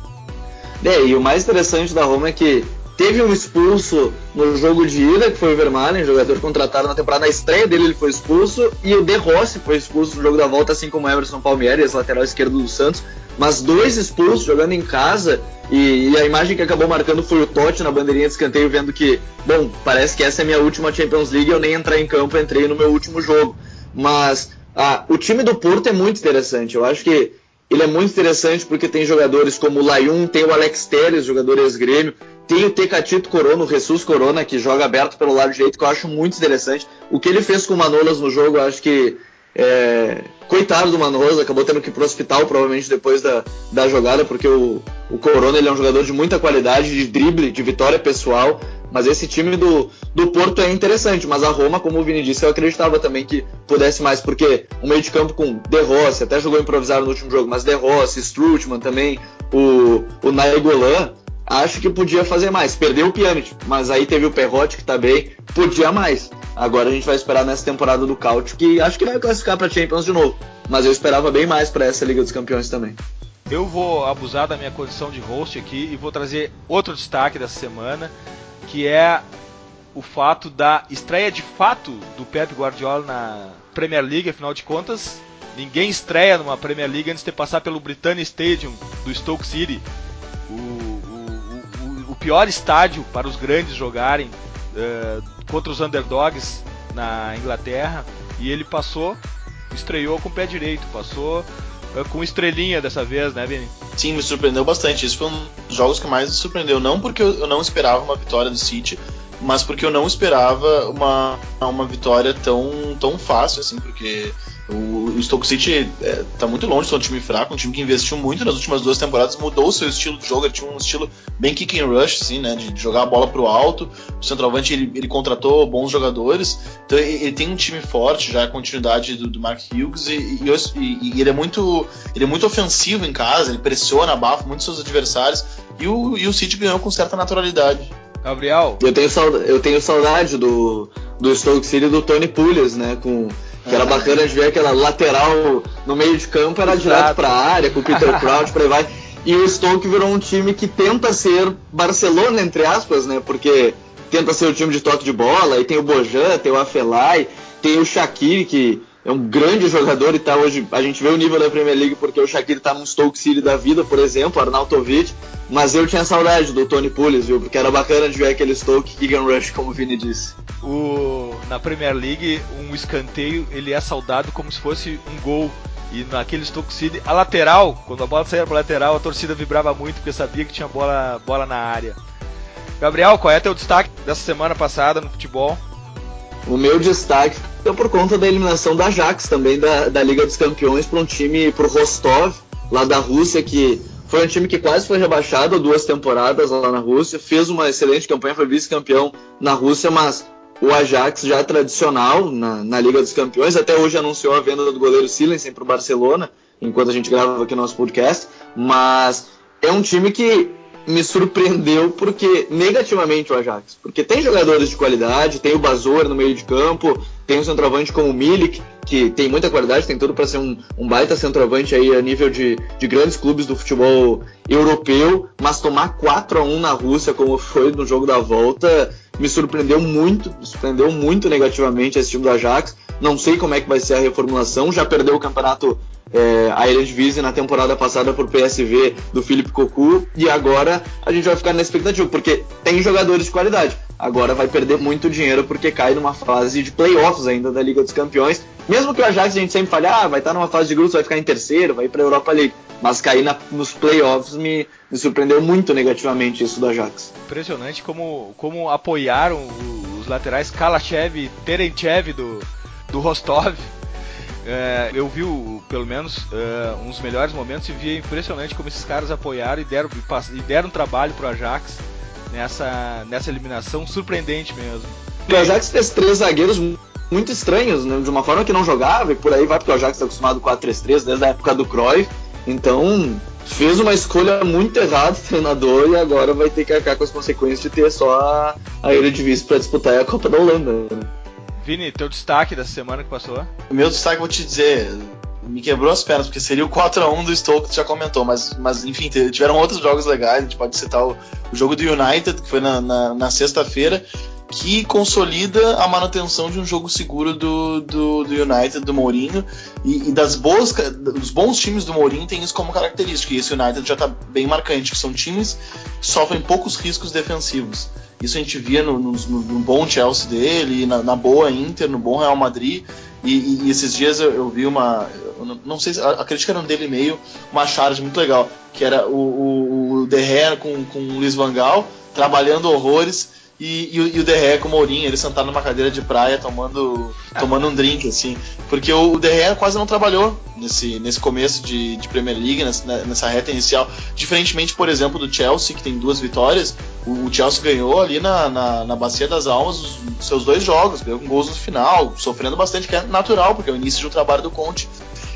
É, e o mais interessante da Roma é que teve um expulso no jogo de ida, que foi o Vermaelen, jogador contratado na temporada. Na estreia dele ele foi expulso, e o De Rossi foi expulso no jogo da volta, assim como o Emerson Palmieri, lateral esquerdo do Santos mas dois expulsos jogando em casa. E, e, a imagem que acabou marcando foi o Totti na bandeirinha de escanteio, vendo que, bom, parece que essa é a minha última Champions League. Eu nem entrei em campo, entrei no meu último jogo. Mas ah, o time do Porto é muito interessante. Eu acho que ele é muito interessante porque tem jogadores como o Layun, tem o Alex Telles, jogador ex-grêmio, tem o Tecatito Corona, o Jesus Corona, que joga aberto pelo lado direito, que eu acho muito interessante. O que ele fez com o Manolas no jogo, eu acho que é, coitado do Manoso, acabou tendo que ir pro hospital provavelmente depois da, da jogada, porque o, o Corona ele é um jogador de muita qualidade, de drible, de vitória pessoal. Mas esse time do, do Porto é interessante, mas a Roma, como o Vini disse, eu acreditava também que pudesse mais, porque o meio de campo com De Rossi, até jogou improvisado no último jogo, mas De Rossi, Strutman também, o, o Nainggolan, acho que podia fazer mais. Perdeu o Pjanic, mas aí teve o Perrotti que também podia mais. Agora a gente vai esperar nessa temporada do Cautio, que acho que vai classificar para Champions de novo. Mas eu esperava bem mais para essa Liga dos Campeões também. Eu vou abusar da minha condição de host aqui e vou trazer outro destaque dessa semana, que é o fato da estreia de fato do Pep Guardiola na Premier League, afinal de contas, ninguém estreia numa Premier League antes de passar pelo Britannia Stadium do Stoke City, o, o, o, o pior estádio para os grandes jogarem uh, contra os underdogs na Inglaterra e ele passou, estreou com o pé direito, passou uh, com estrelinha dessa vez, né, Vini? Sim, me surpreendeu bastante. Isso foi um jogos que mais me surpreendeu. Não porque eu não esperava uma vitória do City, mas porque eu não esperava uma, uma vitória tão, tão fácil, assim, porque o, o Stoke City é, tá muito longe de ser um time fraco, um time que investiu muito nas últimas duas temporadas, mudou o seu estilo de jogo, ele tinha um estilo bem kick and rush, assim, né, de, jogar a bola pro alto, o centroavante ele, ele contratou bons jogadores, então ele, ele, tem um time forte, já a continuidade do, do Mark Hughes, e, e, e, ele é muito ele é muito ofensivo em casa, ele pressiona, abafa muito seus adversários, e o, e o City ganhou com certa naturalidade. Gabriel? Eu tenho, saudade, eu tenho saudade do, do Stoke City do Tony Pulis, né, com que era bacana de ver aquela lateral no meio de campo, era Exato. direto para a área, com o Peter Crouch, por aí vai. E o Stoke virou um time que tenta ser Barcelona, entre aspas, né? Porque tenta ser o time de toque de bola, e tem o Bojan, tem o Afelai, tem o Shaqiri, que é um grande jogador e tá hoje. A gente vê o nível da Premier League porque o Shaqiri tá no Stoke City da vida, por exemplo, Arnautovic. Mas eu tinha saudade do Tony Pulis, viu? Porque era bacana de ver aquele Stoke Keegan Rush, como o Vini disse. O, na Premier League, um escanteio ele é saudado como se fosse um gol. E naquele Stoke City, a lateral, quando a bola saía para lateral, a torcida vibrava muito porque sabia que tinha bola, bola na área. Gabriel, qual é teu destaque dessa semana passada no futebol? O meu destaque foi por conta da eliminação da Ajax também da, da Liga dos Campeões para um time, para o Rostov, lá da Rússia, que foi um time que quase foi rebaixado duas temporadas lá na Rússia, fez uma excelente campanha, foi vice-campeão na Rússia, mas o Ajax já é tradicional na, na, Liga dos Campeões, até hoje anunciou a venda do goleiro Silensen para o Barcelona, enquanto a gente grava aqui nosso podcast, mas é um time que me surpreendeu porque negativamente o Ajax, porque tem jogadores de qualidade, tem o Bazor no meio de campo, tem um centroavante como o Milik, que tem muita qualidade, tem tudo para ser um, um, baita centroavante aí a nível de, de, grandes clubes do futebol europeu, mas tomar 4 a 1 na Rússia, como foi no jogo da volta, me surpreendeu muito, me surpreendeu muito negativamente esse time do Ajax. Não sei como é que vai ser a reformulação, já perdeu o campeonato é, a Eredivisie na temporada passada por PSV do Felipe Cocu e agora a gente vai ficar na expectativa, porque tem jogadores de qualidade. Agora vai perder muito dinheiro porque cai numa fase de playoffs ainda da Liga dos Campeões. Mesmo que o Ajax a gente sempre fale, ah, vai estar numa fase de grupos, vai ficar em terceiro, vai ir para a Europa League. Mas cair na, nos playoffs me, me surpreendeu muito negativamente isso do Ajax. Impressionante como, como apoiaram os laterais Kalachev e Terenchev do, do Rostov é, eu vi, pelo menos, é, uns melhores momentos e via impressionante como esses caras apoiaram e deram, e deram trabalho pro Ajax nessa, nessa eliminação surpreendente mesmo. O Ajax fez três zagueiros muito estranhos, né? de uma forma que não jogava, e por aí vai, porque o Ajax está acostumado com 4-3-3 desde a época do Cruyff. Então, fez uma escolha muito errada o treinador e agora vai ter que arcar com as consequências de ter só a, a Eredivisie para disputar a Copa da Holanda. Né? Vini, teu destaque dessa semana que passou? Meu destaque, vou te dizer, me quebrou as pernas, porque seria o 4x1 do Stoke que já comentou, mas, mas enfim, tiveram outros jogos legais, a gente pode citar o, o jogo do United, que foi na, na, na sexta-feira, que consolida a manutenção de um jogo seguro do, do, do United, do Mourinho, e, e, das boas, dos bons times do Mourinho tem isso como característica, e esse United já está bem marcante, que são times que sofrem poucos riscos defensivos. Isso a gente via no, no, no bom Chelsea dele, na, na, boa Inter, no bom Real Madrid. E, e esses dias eu, eu, vi uma. Eu não, não, sei, a crítica era um dele meio, uma charge muito legal, que era o, o, o De Gea com, com o Luiz Vangal trabalhando horrores e, e, e o Derré com o Mourinho, ele sentado numa cadeira de praia tomando, tomando um drink, assim. Porque o, Derré quase não trabalhou nesse, nesse começo de, de Premier League, nessa, né, nessa, reta inicial. Diferentemente, por exemplo, do Chelsea, que tem duas vitórias, o, o Chelsea ganhou ali na, na, na Bacia das Almas os, os, seus dois jogos, ganhou com gols no final, sofrendo bastante, que é natural, porque é o início de um trabalho do Conte.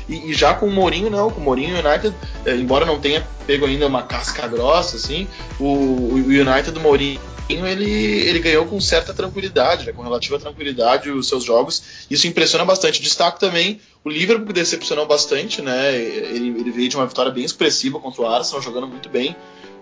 E, e, já com o Mourinho, não. Com o Mourinho, o United, é, embora não tenha pego ainda uma casca grossa, assim, o, o United do Mourinho ele, ele ganhou com certa tranquilidade, né, com relativa tranquilidade os seus jogos. Isso impressiona bastante. Destaco também o Liverpool, que decepcionou bastante, né? Ele, ele veio de uma vitória bem expressiva contra o Arsenal, jogando muito bem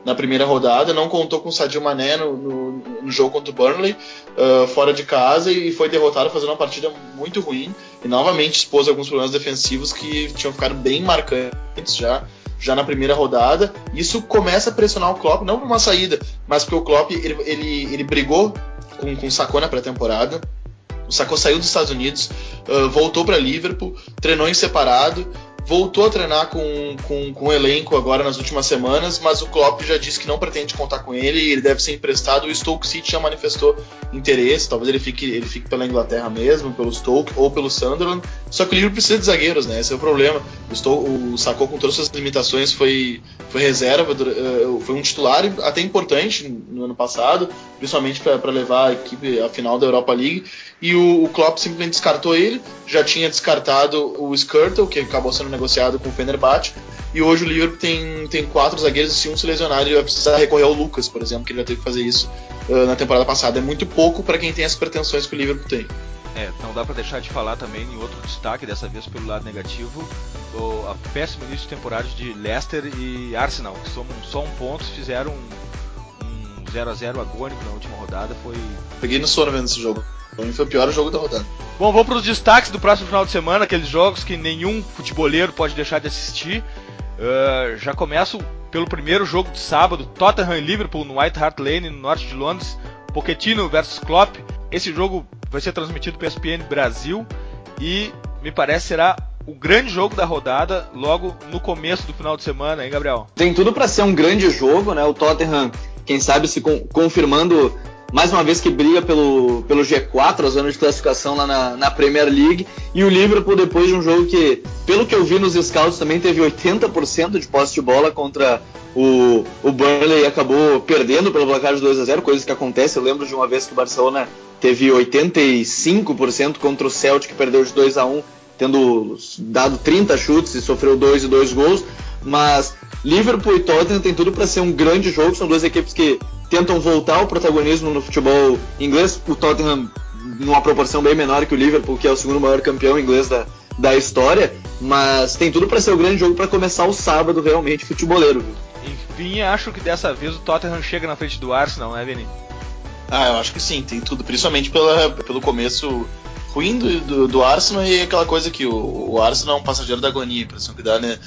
na primeira rodada, não contou com o Sadio Mané no, no, no jogo contra o Burnley, uh, fora de casa, e foi derrotado fazendo uma partida muito ruim, e novamente expôs alguns problemas defensivos que tinham ficado bem marcantes já já na primeira rodada. Isso começa a pressionar o Klopp, não por uma saída, mas porque o Klopp ele, ele, ele brigou com, com o Sacco na pré-temporada. O Sacco saiu dos Estados Unidos, uh, voltou para Liverpool, treinou em separado voltou a treinar com, com, com o elenco agora nas últimas semanas, mas o Klopp já disse que não pretende contar com ele e ele deve ser emprestado. O Stoke City já manifestou interesse, talvez ele fique, ele fique pela Inglaterra mesmo, pelo Stoke ou pelo Sunderland. Só que o Liverpool precisa de zagueiros, né? Esse é o problema. O, Stoke, o Sacou, com todas as suas limitações, foi, foi reserva, eh, foi um titular até importante no ano passado, principalmente para levar a equipe à final da Europa League. E o, o Klopp simplesmente descartou ele, já tinha descartado o Skirtle, que acabou sendo negociado com o Fenerbahçe, e hoje o Liverpool tem, tem quatro zagueiros e se um se lesionar ele vai precisar recorrer ao Lucas, por exemplo, que ele vai ter que fazer isso uh, na temporada passada. É muito pouco para quem tem as pretensões que o Liverpool tem. É, não dá para deixar de falar também em outro destaque, dessa vez pelo lado negativo, o, a péssimo início de temporada de Leicester e Arsenal, que somam só um ponto, fizeram um 0 a 0 agônico na última rodada. Foi. Peguei no sono vendo esse jogo. Pra mim foi o pior jogo da rodada. Bom, vamos para os destaques do próximo final de semana, aqueles jogos que nenhum futeboleiro pode deixar de assistir. Uh, já começo pelo primeiro jogo de sábado, Tottenham e Liverpool no White Hart Lane, no norte de Londres. Pochettino versus Klopp. Esse jogo vai ser transmitido pelo ESPN Brasil e me parece será o grande jogo da rodada logo no começo do final de semana, hein, Gabriel? Tem tudo para ser um grande jogo, né? O Tottenham, quem sabe se confirmando mais uma vez que briga pelo, pelo G4, a zona de classificação lá na, na, Premier League, e o Liverpool depois de um jogo que, pelo que eu vi nos scouts, também teve 80% de posse de bola contra o, o Burnley e acabou perdendo pelo placar de 2 a 0 coisa que acontece, eu lembro de uma vez que o Barcelona teve 85% contra o Celtic, que perdeu de 2 a 1 tendo dado 30 chutes e sofreu 2 e 2 gols, mas Liverpool e Tottenham tem tudo para ser um grande jogo, são duas equipes que tentam voltar ao protagonismo no futebol inglês. O Tottenham numa proporção bem menor que o Liverpool, que é o segundo maior campeão inglês da, da história, mas tem tudo para ser o um grande jogo para começar o sábado realmente futeboleiro. Viu? Enfim, acho que dessa vez o Tottenham chega na frente do Arsenal, né, Vini? Ah, eu acho que sim, tem tudo, principalmente pela, pelo começo ruim do, do, do Arsenal e aquela coisa que o, o Arsenal é um passageiro da agonia, a impressão que dá né,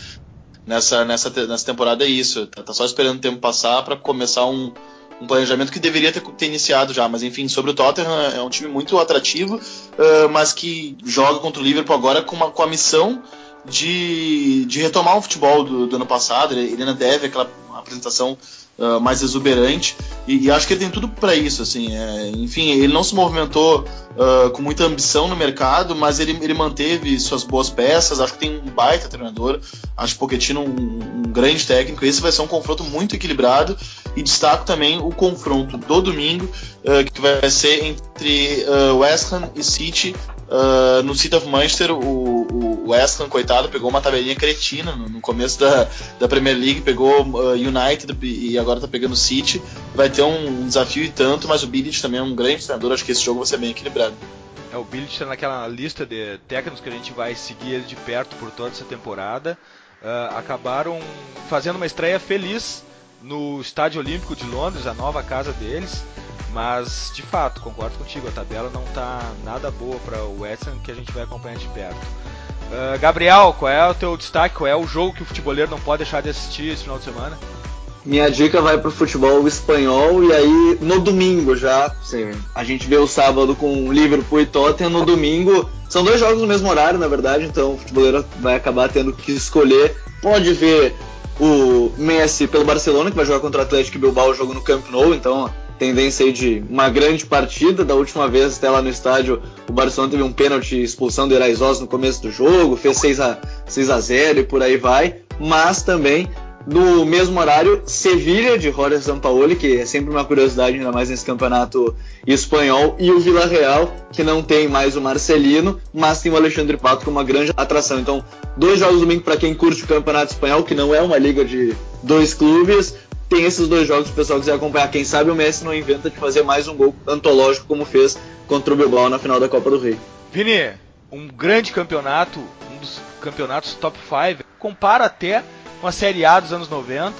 nessa, nessa, nessa temporada é isso, tá, tá só esperando o tempo passar para começar um, um planejamento que deveria ter, ter, iniciado já. Mas enfim, sobre o Tottenham, é um time muito atrativo, uh, mas que joga contra o Liverpool agora com, uma, com a missão de, de retomar o futebol do, do ano passado. Ele, ele ainda deve aquela apresentação uh, mais exuberante e, e, acho que ele tem tudo para isso. Assim, é, enfim, ele não se movimentou uh, com muita ambição no mercado, mas ele, ele manteve suas boas peças. Acho que tem um baita treinador. Acho que Pochettino um, um grande técnico. Esse vai ser um confronto muito equilibrado e destaco também o confronto do domingo uh, que vai ser entre West Ham e City Uh, no City of Manchester, o, o West Ham, coitado, pegou uma tabelinha cretina no, no começo da, da Premier League, pegou uh, United e agora tá pegando City. Vai ter um, um desafio e tanto, mas o Bilic também é um grande treinador, acho que esse jogo vai ser bem equilibrado. É, o Bilic está naquela lista de técnicos que a gente vai seguir ele de perto por toda essa temporada. Uh, acabaram fazendo uma estreia feliz no Estádio Olímpico de Londres, a nova casa deles. Mas, de fato, concordo contigo, a tabela não está nada boa para o West Ham que a gente vai acompanhar de perto. Uh, Gabriel, qual é o teu destaque? Qual é o jogo que o futeboleiro não pode deixar de assistir esse final de semana? Minha dica vai pro futebol espanhol e aí no domingo já, sim, a gente vê o sábado com Liverpool e Tottenham, no domingo são dois jogos no mesmo horário, na verdade, então o futeboleiro vai acabar tendo que escolher. Pode ver o Messi pelo Barcelona, que vai jogar contra o Atlético Bilbao, o jogo no Camp Nou, então tendência aí de uma grande partida. Da última vez até lá no estádio, o Barcelona teve um pênalti expulsão do Iraizoz no começo do jogo, fez 6 a 6 a 0 e por aí vai. Mas também no mesmo horário, Sevilha de Jorge Sampaoli, que é sempre uma curiosidade, ainda mais nesse campeonato espanhol, e o Vila Real, que não tem mais o Marcelino, mas tem o Alexandre Pato como uma grande atração. Então, dois jogos domingo para quem curte o campeonato espanhol, que não é uma liga de dois clubes, tem esses dois jogos o pessoal quiser acompanhar. Quem sabe o Messi não inventa de fazer mais um gol antológico como fez contra o Bilbao na final da Copa do Rei. Vini, um grande campeonato, um dos campeonatos top 5, compara até com a Série A dos anos 90,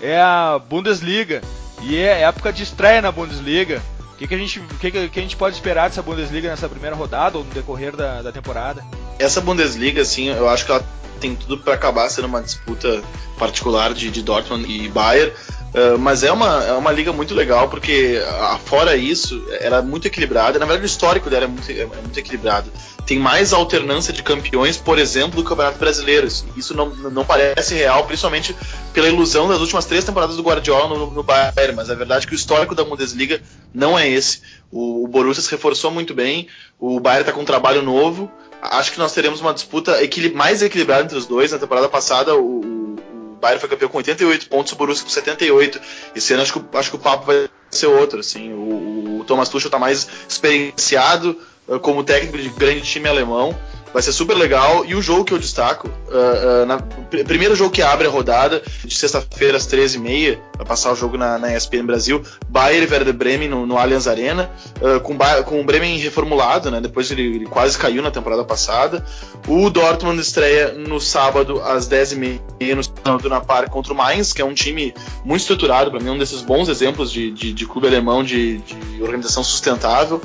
é a Bundesliga e é época de estreia na Bundesliga. O que, que, a gente, que, que, a gente pode esperar dessa Bundesliga nessa primeira rodada ou no decorrer da, da temporada? Essa Bundesliga, assim, eu acho que ela tem tudo para acabar sendo uma disputa particular de, de Dortmund e Bayern, Uh, mas é uma, é uma liga muito legal, porque uh, fora isso, era muito equilibrada. Na verdade, o histórico dela é muito, é muito equilibrado. Tem mais alternância de campeões, por exemplo, do Campeonato Brasileiro. Isso não, não parece real, principalmente pela ilusão das últimas três temporadas do Guardiola no, no Bayern. Mas a verdade é que o histórico da Bundesliga não é esse. O, o Borussia se reforçou muito bem, o Bayern está com um trabalho novo. Acho que nós teremos uma disputa mais equilibrada entre os dois. Na temporada passada, o Bayern foi campeão com 88 pontos, o Borussia com 78. Esse ano acho que, acho que o papo vai ser outro. Assim. O, o Thomas Tuchel está mais experienciado uh, como técnico de grande time alemão. Vai ser super legal. E o jogo que eu destaco, uh, uh, na, pr primeiro jogo que abre a rodada, de sexta-feira às 13h30, vai passar o jogo na, na ESPN Brasil, Bayern e Werder Bremen no, no Allianz Arena, uh, com, com o Bremen reformulado, né, depois ele, ele, quase caiu na temporada passada. O Dortmund estreia no sábado às 10h30 no Duna Park contra o Mainz, que é um time muito estruturado, para mim um desses bons exemplos de, de, de clube alemão de, de organização sustentável.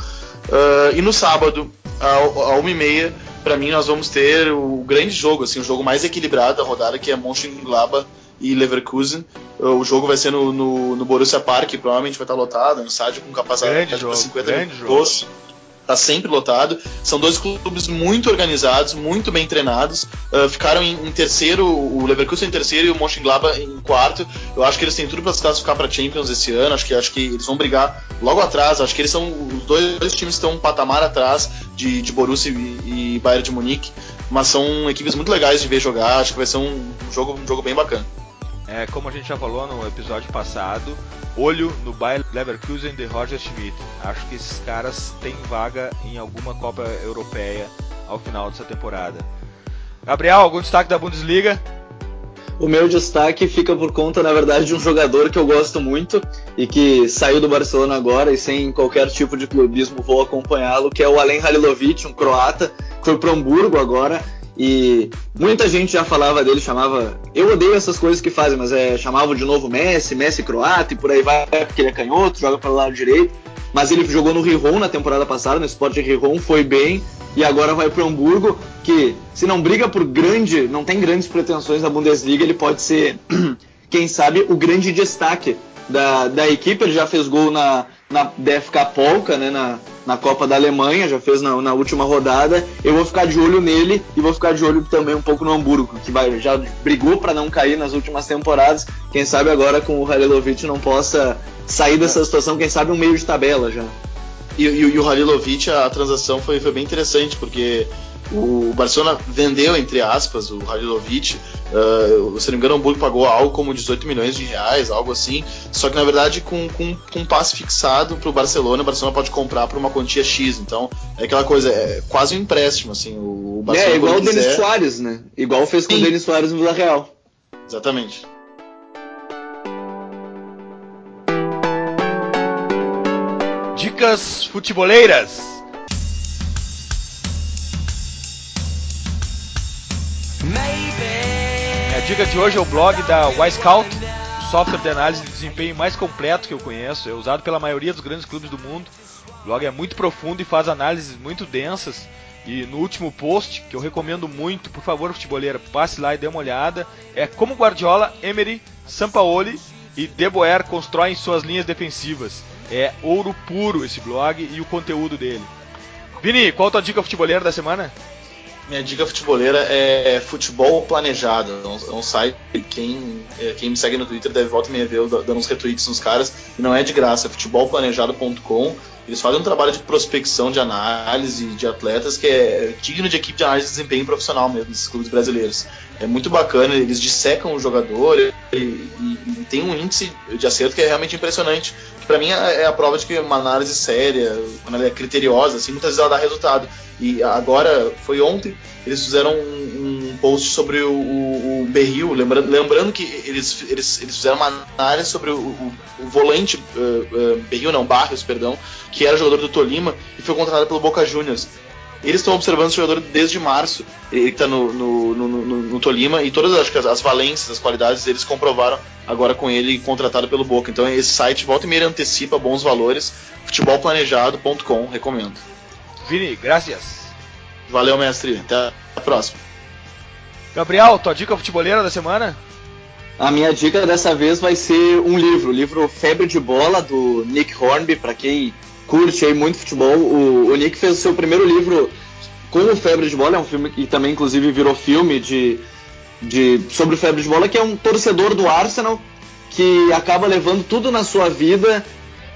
Uh, e no sábado, à 1h30, para mim nós vamos ter o grande jogo, assim, o jogo mais equilibrado da rodada, que é Mönchengladbach e Leverkusen. O jogo vai ser no, no, no Borussia Park, provavelmente vai estar lotado, no estádio com capacidade para 50 mil Tá sempre lotado. São dois clubes muito organizados, muito bem treinados. Uh, ficaram em, em, terceiro, o Leverkusen em terceiro e o Mönchengladbach em quarto. Eu acho que eles têm tudo para se classificar para Champions esse ano. Acho que acho que eles vão brigar logo atrás. Acho que eles são os dois, dois times estão um patamar atrás de, de Borussia e, e Bayern de Munique. Mas são equipes muito legais de ver jogar. Acho que vai ser um jogo, um jogo bem bacana. É, como a gente já falou no episódio passado, olho no Bayer Leverkusen de Roger Schmidt. Acho que esses caras têm vaga em alguma Copa Europeia ao final dessa temporada. Gabriel, algum destaque da Bundesliga? O meu destaque fica por conta, na verdade, de um jogador que eu gosto muito e que saiu do Barcelona agora e sem qualquer tipo de clubismo vou acompanhá-lo, que é o Alen Halilovic, um croata, que foi para Hamburgo agora e muita gente já falava dele, chamava. Eu odeio essas coisas que fazem, mas é, chamavam de novo Messi, Messi croata e por aí vai, porque ele é canhoto, joga para o lado direito. Mas ele jogou no Rijon na temporada passada, no Sport Rijon, foi bem e agora vai para o Hamburgo, que se não briga por grande, não tem grandes pretensões na Bundesliga, ele pode ser, quem sabe, o grande destaque da, da equipe. Ele já fez gol na, na DFK Polka, né, na, na Copa da Alemanha, já fez na, na, última rodada. Eu vou ficar de olho nele e vou ficar de olho também um pouco no Hamburgo, que vai, já brigou para não cair nas últimas temporadas. Quem sabe agora com o Halilovic não possa sair dessa situação, quem sabe um meio de tabela já. E, e, e o Halilovic, a transação foi, foi bem interessante, porque o Barcelona vendeu, entre aspas, o Halilovic. Uh, se não me engano, o Hamburgo pagou algo como 18 milhões de reais, algo assim. Só que, na verdade, com, com, com um passe fixado para o Barcelona, o Barcelona pode comprar por uma quantia X. Então, é aquela coisa, é quase um empréstimo. Assim, o Barcelona, é, igual o Denis Soares, né? Igual fez com Sim. o Denis Soares no Vila Real. Exatamente. Dicas futeboleiras. A dica de hoje é o blog da Wisecout, o software de análise de desempenho mais completo que eu conheço. É usado pela maioria dos grandes clubes do mundo. O blog é muito profundo e faz análises muito densas. E no último post, que eu recomendo muito, por favor, futeboleira, passe lá e dê uma olhada, é como Guardiola, Emery, Sampaoli e De Boer constroem suas linhas defensivas. É ouro puro esse blog e o conteúdo dele. Vini, qual a tua dica futeboleira da semana? Minha dica futeboleira é Futebol Planejado. É um, é site quem, é, quem me segue no Twitter deve volta e meia ver dando uns retweets nos caras. E não é de graça, é futebolplanejado.com. Eles fazem um trabalho de prospecção, de análise de atletas que é digno de equipe de análise de desempenho profissional mesmo, desses clubes brasileiros. É muito bacana, eles dissecam o jogador e, e, e tem um índice de acerto que é realmente impressionante. Para mim é, é a prova de que uma análise séria, quando ela é criteriosa, assim, muitas vezes ela dá resultado. E agora, foi ontem, eles fizeram um, um post sobre o, o, o Berril, lembrando, lembrando que eles, eles, eles fizeram uma análise sobre o, o, o volante, uh, uh, Berril não, Barrios, perdão, que era jogador do Tolima e foi contratado pelo Boca Juniors. Eles estão observando o jogador desde março, ele está no, no, no, no, Tolima, e todas as, as valências, as qualidades, eles comprovaram agora com ele contratado pelo Boca. Então esse site volta e meia antecipa bons valores, futebolplanejado.com, recomendo. Vini, graças. Valeu, mestre. Até a próxima. Gabriel, tua dica futeboleira da semana? A minha dica dessa vez vai ser um livro, o livro Febre de Bola, do Nick Hornby, para quem curte aí muito futebol. O, o, Nick fez o seu primeiro livro com o Febre de Bola, é um filme que também inclusive virou filme de, de sobre o Febre de Bola, que é um torcedor do Arsenal que acaba levando tudo na sua vida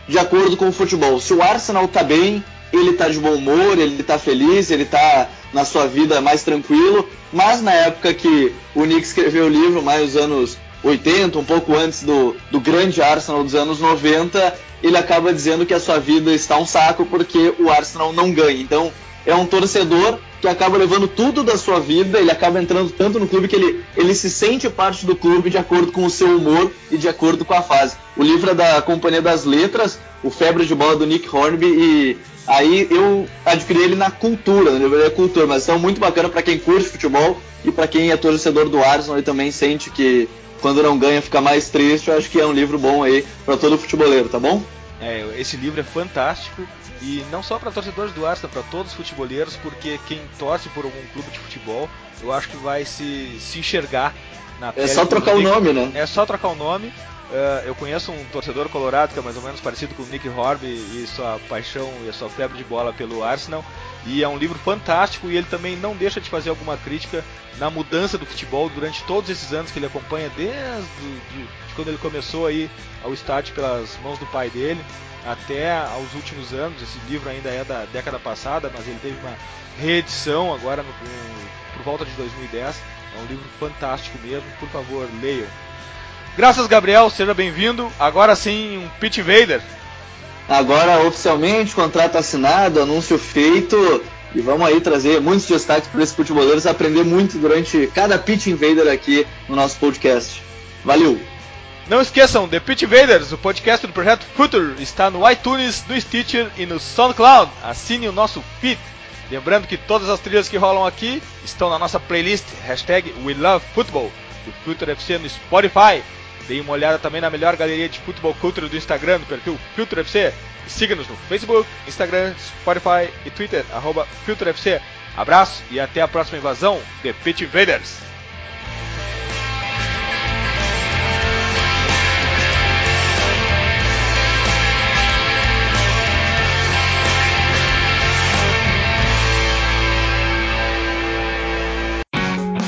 de acordo com o futebol. Se o Arsenal tá bem, ele tá de bom humor, ele tá feliz, ele tá na sua vida mais tranquilo. Mas na época que o Nick escreveu o livro, mais os anos 80, um pouco antes do, do grande Arsenal dos anos 90, ele acaba dizendo que a sua vida está um saco porque o Arsenal não ganha. Então, é um torcedor que acaba levando tudo da sua vida, ele acaba entrando tanto no clube que ele, ele se sente parte do clube de acordo com o seu humor e de acordo com a fase. O livro é da Companhia das Letras, o Febre de Bola do Nick Hornby, e aí eu adquiri ele na cultura, na livraria cultura, mas é muito bacana para quem curte futebol e para quem é torcedor do Arsenal e também sente que quando não ganha fica mais triste, eu acho que é um livro bom aí para todo futeboleiro, tá bom? É, esse livro é fantástico e não só para torcedores do Arsenal, para todos os futeboleiros, porque quem torce por algum clube de futebol, eu acho que vai se, se enxergar na É só trocar o nome, né? É só trocar o nome. Uh, eu conheço um torcedor colorado que é mais ou menos parecido com o Nick Horby e sua paixão e a sua febre de bola pelo Arsenal. E é um livro fantástico e ele também não deixa de fazer alguma crítica na mudança do futebol durante todos esses anos que ele acompanha, desde de, de quando ele começou aí ao estádio pelas mãos do pai dele até aos últimos anos. Esse livro ainda é da década passada, mas ele teve uma reedição agora no, no, por volta de 2010. É um livro fantástico mesmo, por favor, leiam. Graças, Gabriel, seja bem-vindo. Agora sim, um Pitch Invader. Agora, oficialmente, contrato assinado, anúncio feito. E vamos aí trazer muitos destaques para esses futeboleiros, aprender muito durante cada Pitch Invader aqui no nosso podcast. Valeu! Não esqueçam, The Pitch Invaders, o podcast do Projeto Future, está no iTunes, no Stitcher e no SoundCloud. Assine o nosso feed. Lembrando que todas as trilhas que rolam aqui estão na nossa playlist, hashtag WeLoveFootball, do Future FC no Spotify. Deem uma olhada também na melhor galeria de futebol culture do Instagram, no perfil Filtro FC. Siga-nos no Facebook, Instagram, Spotify e Twitter, arroba FC. Abraço e até a próxima invasão, The Pitch Invaders!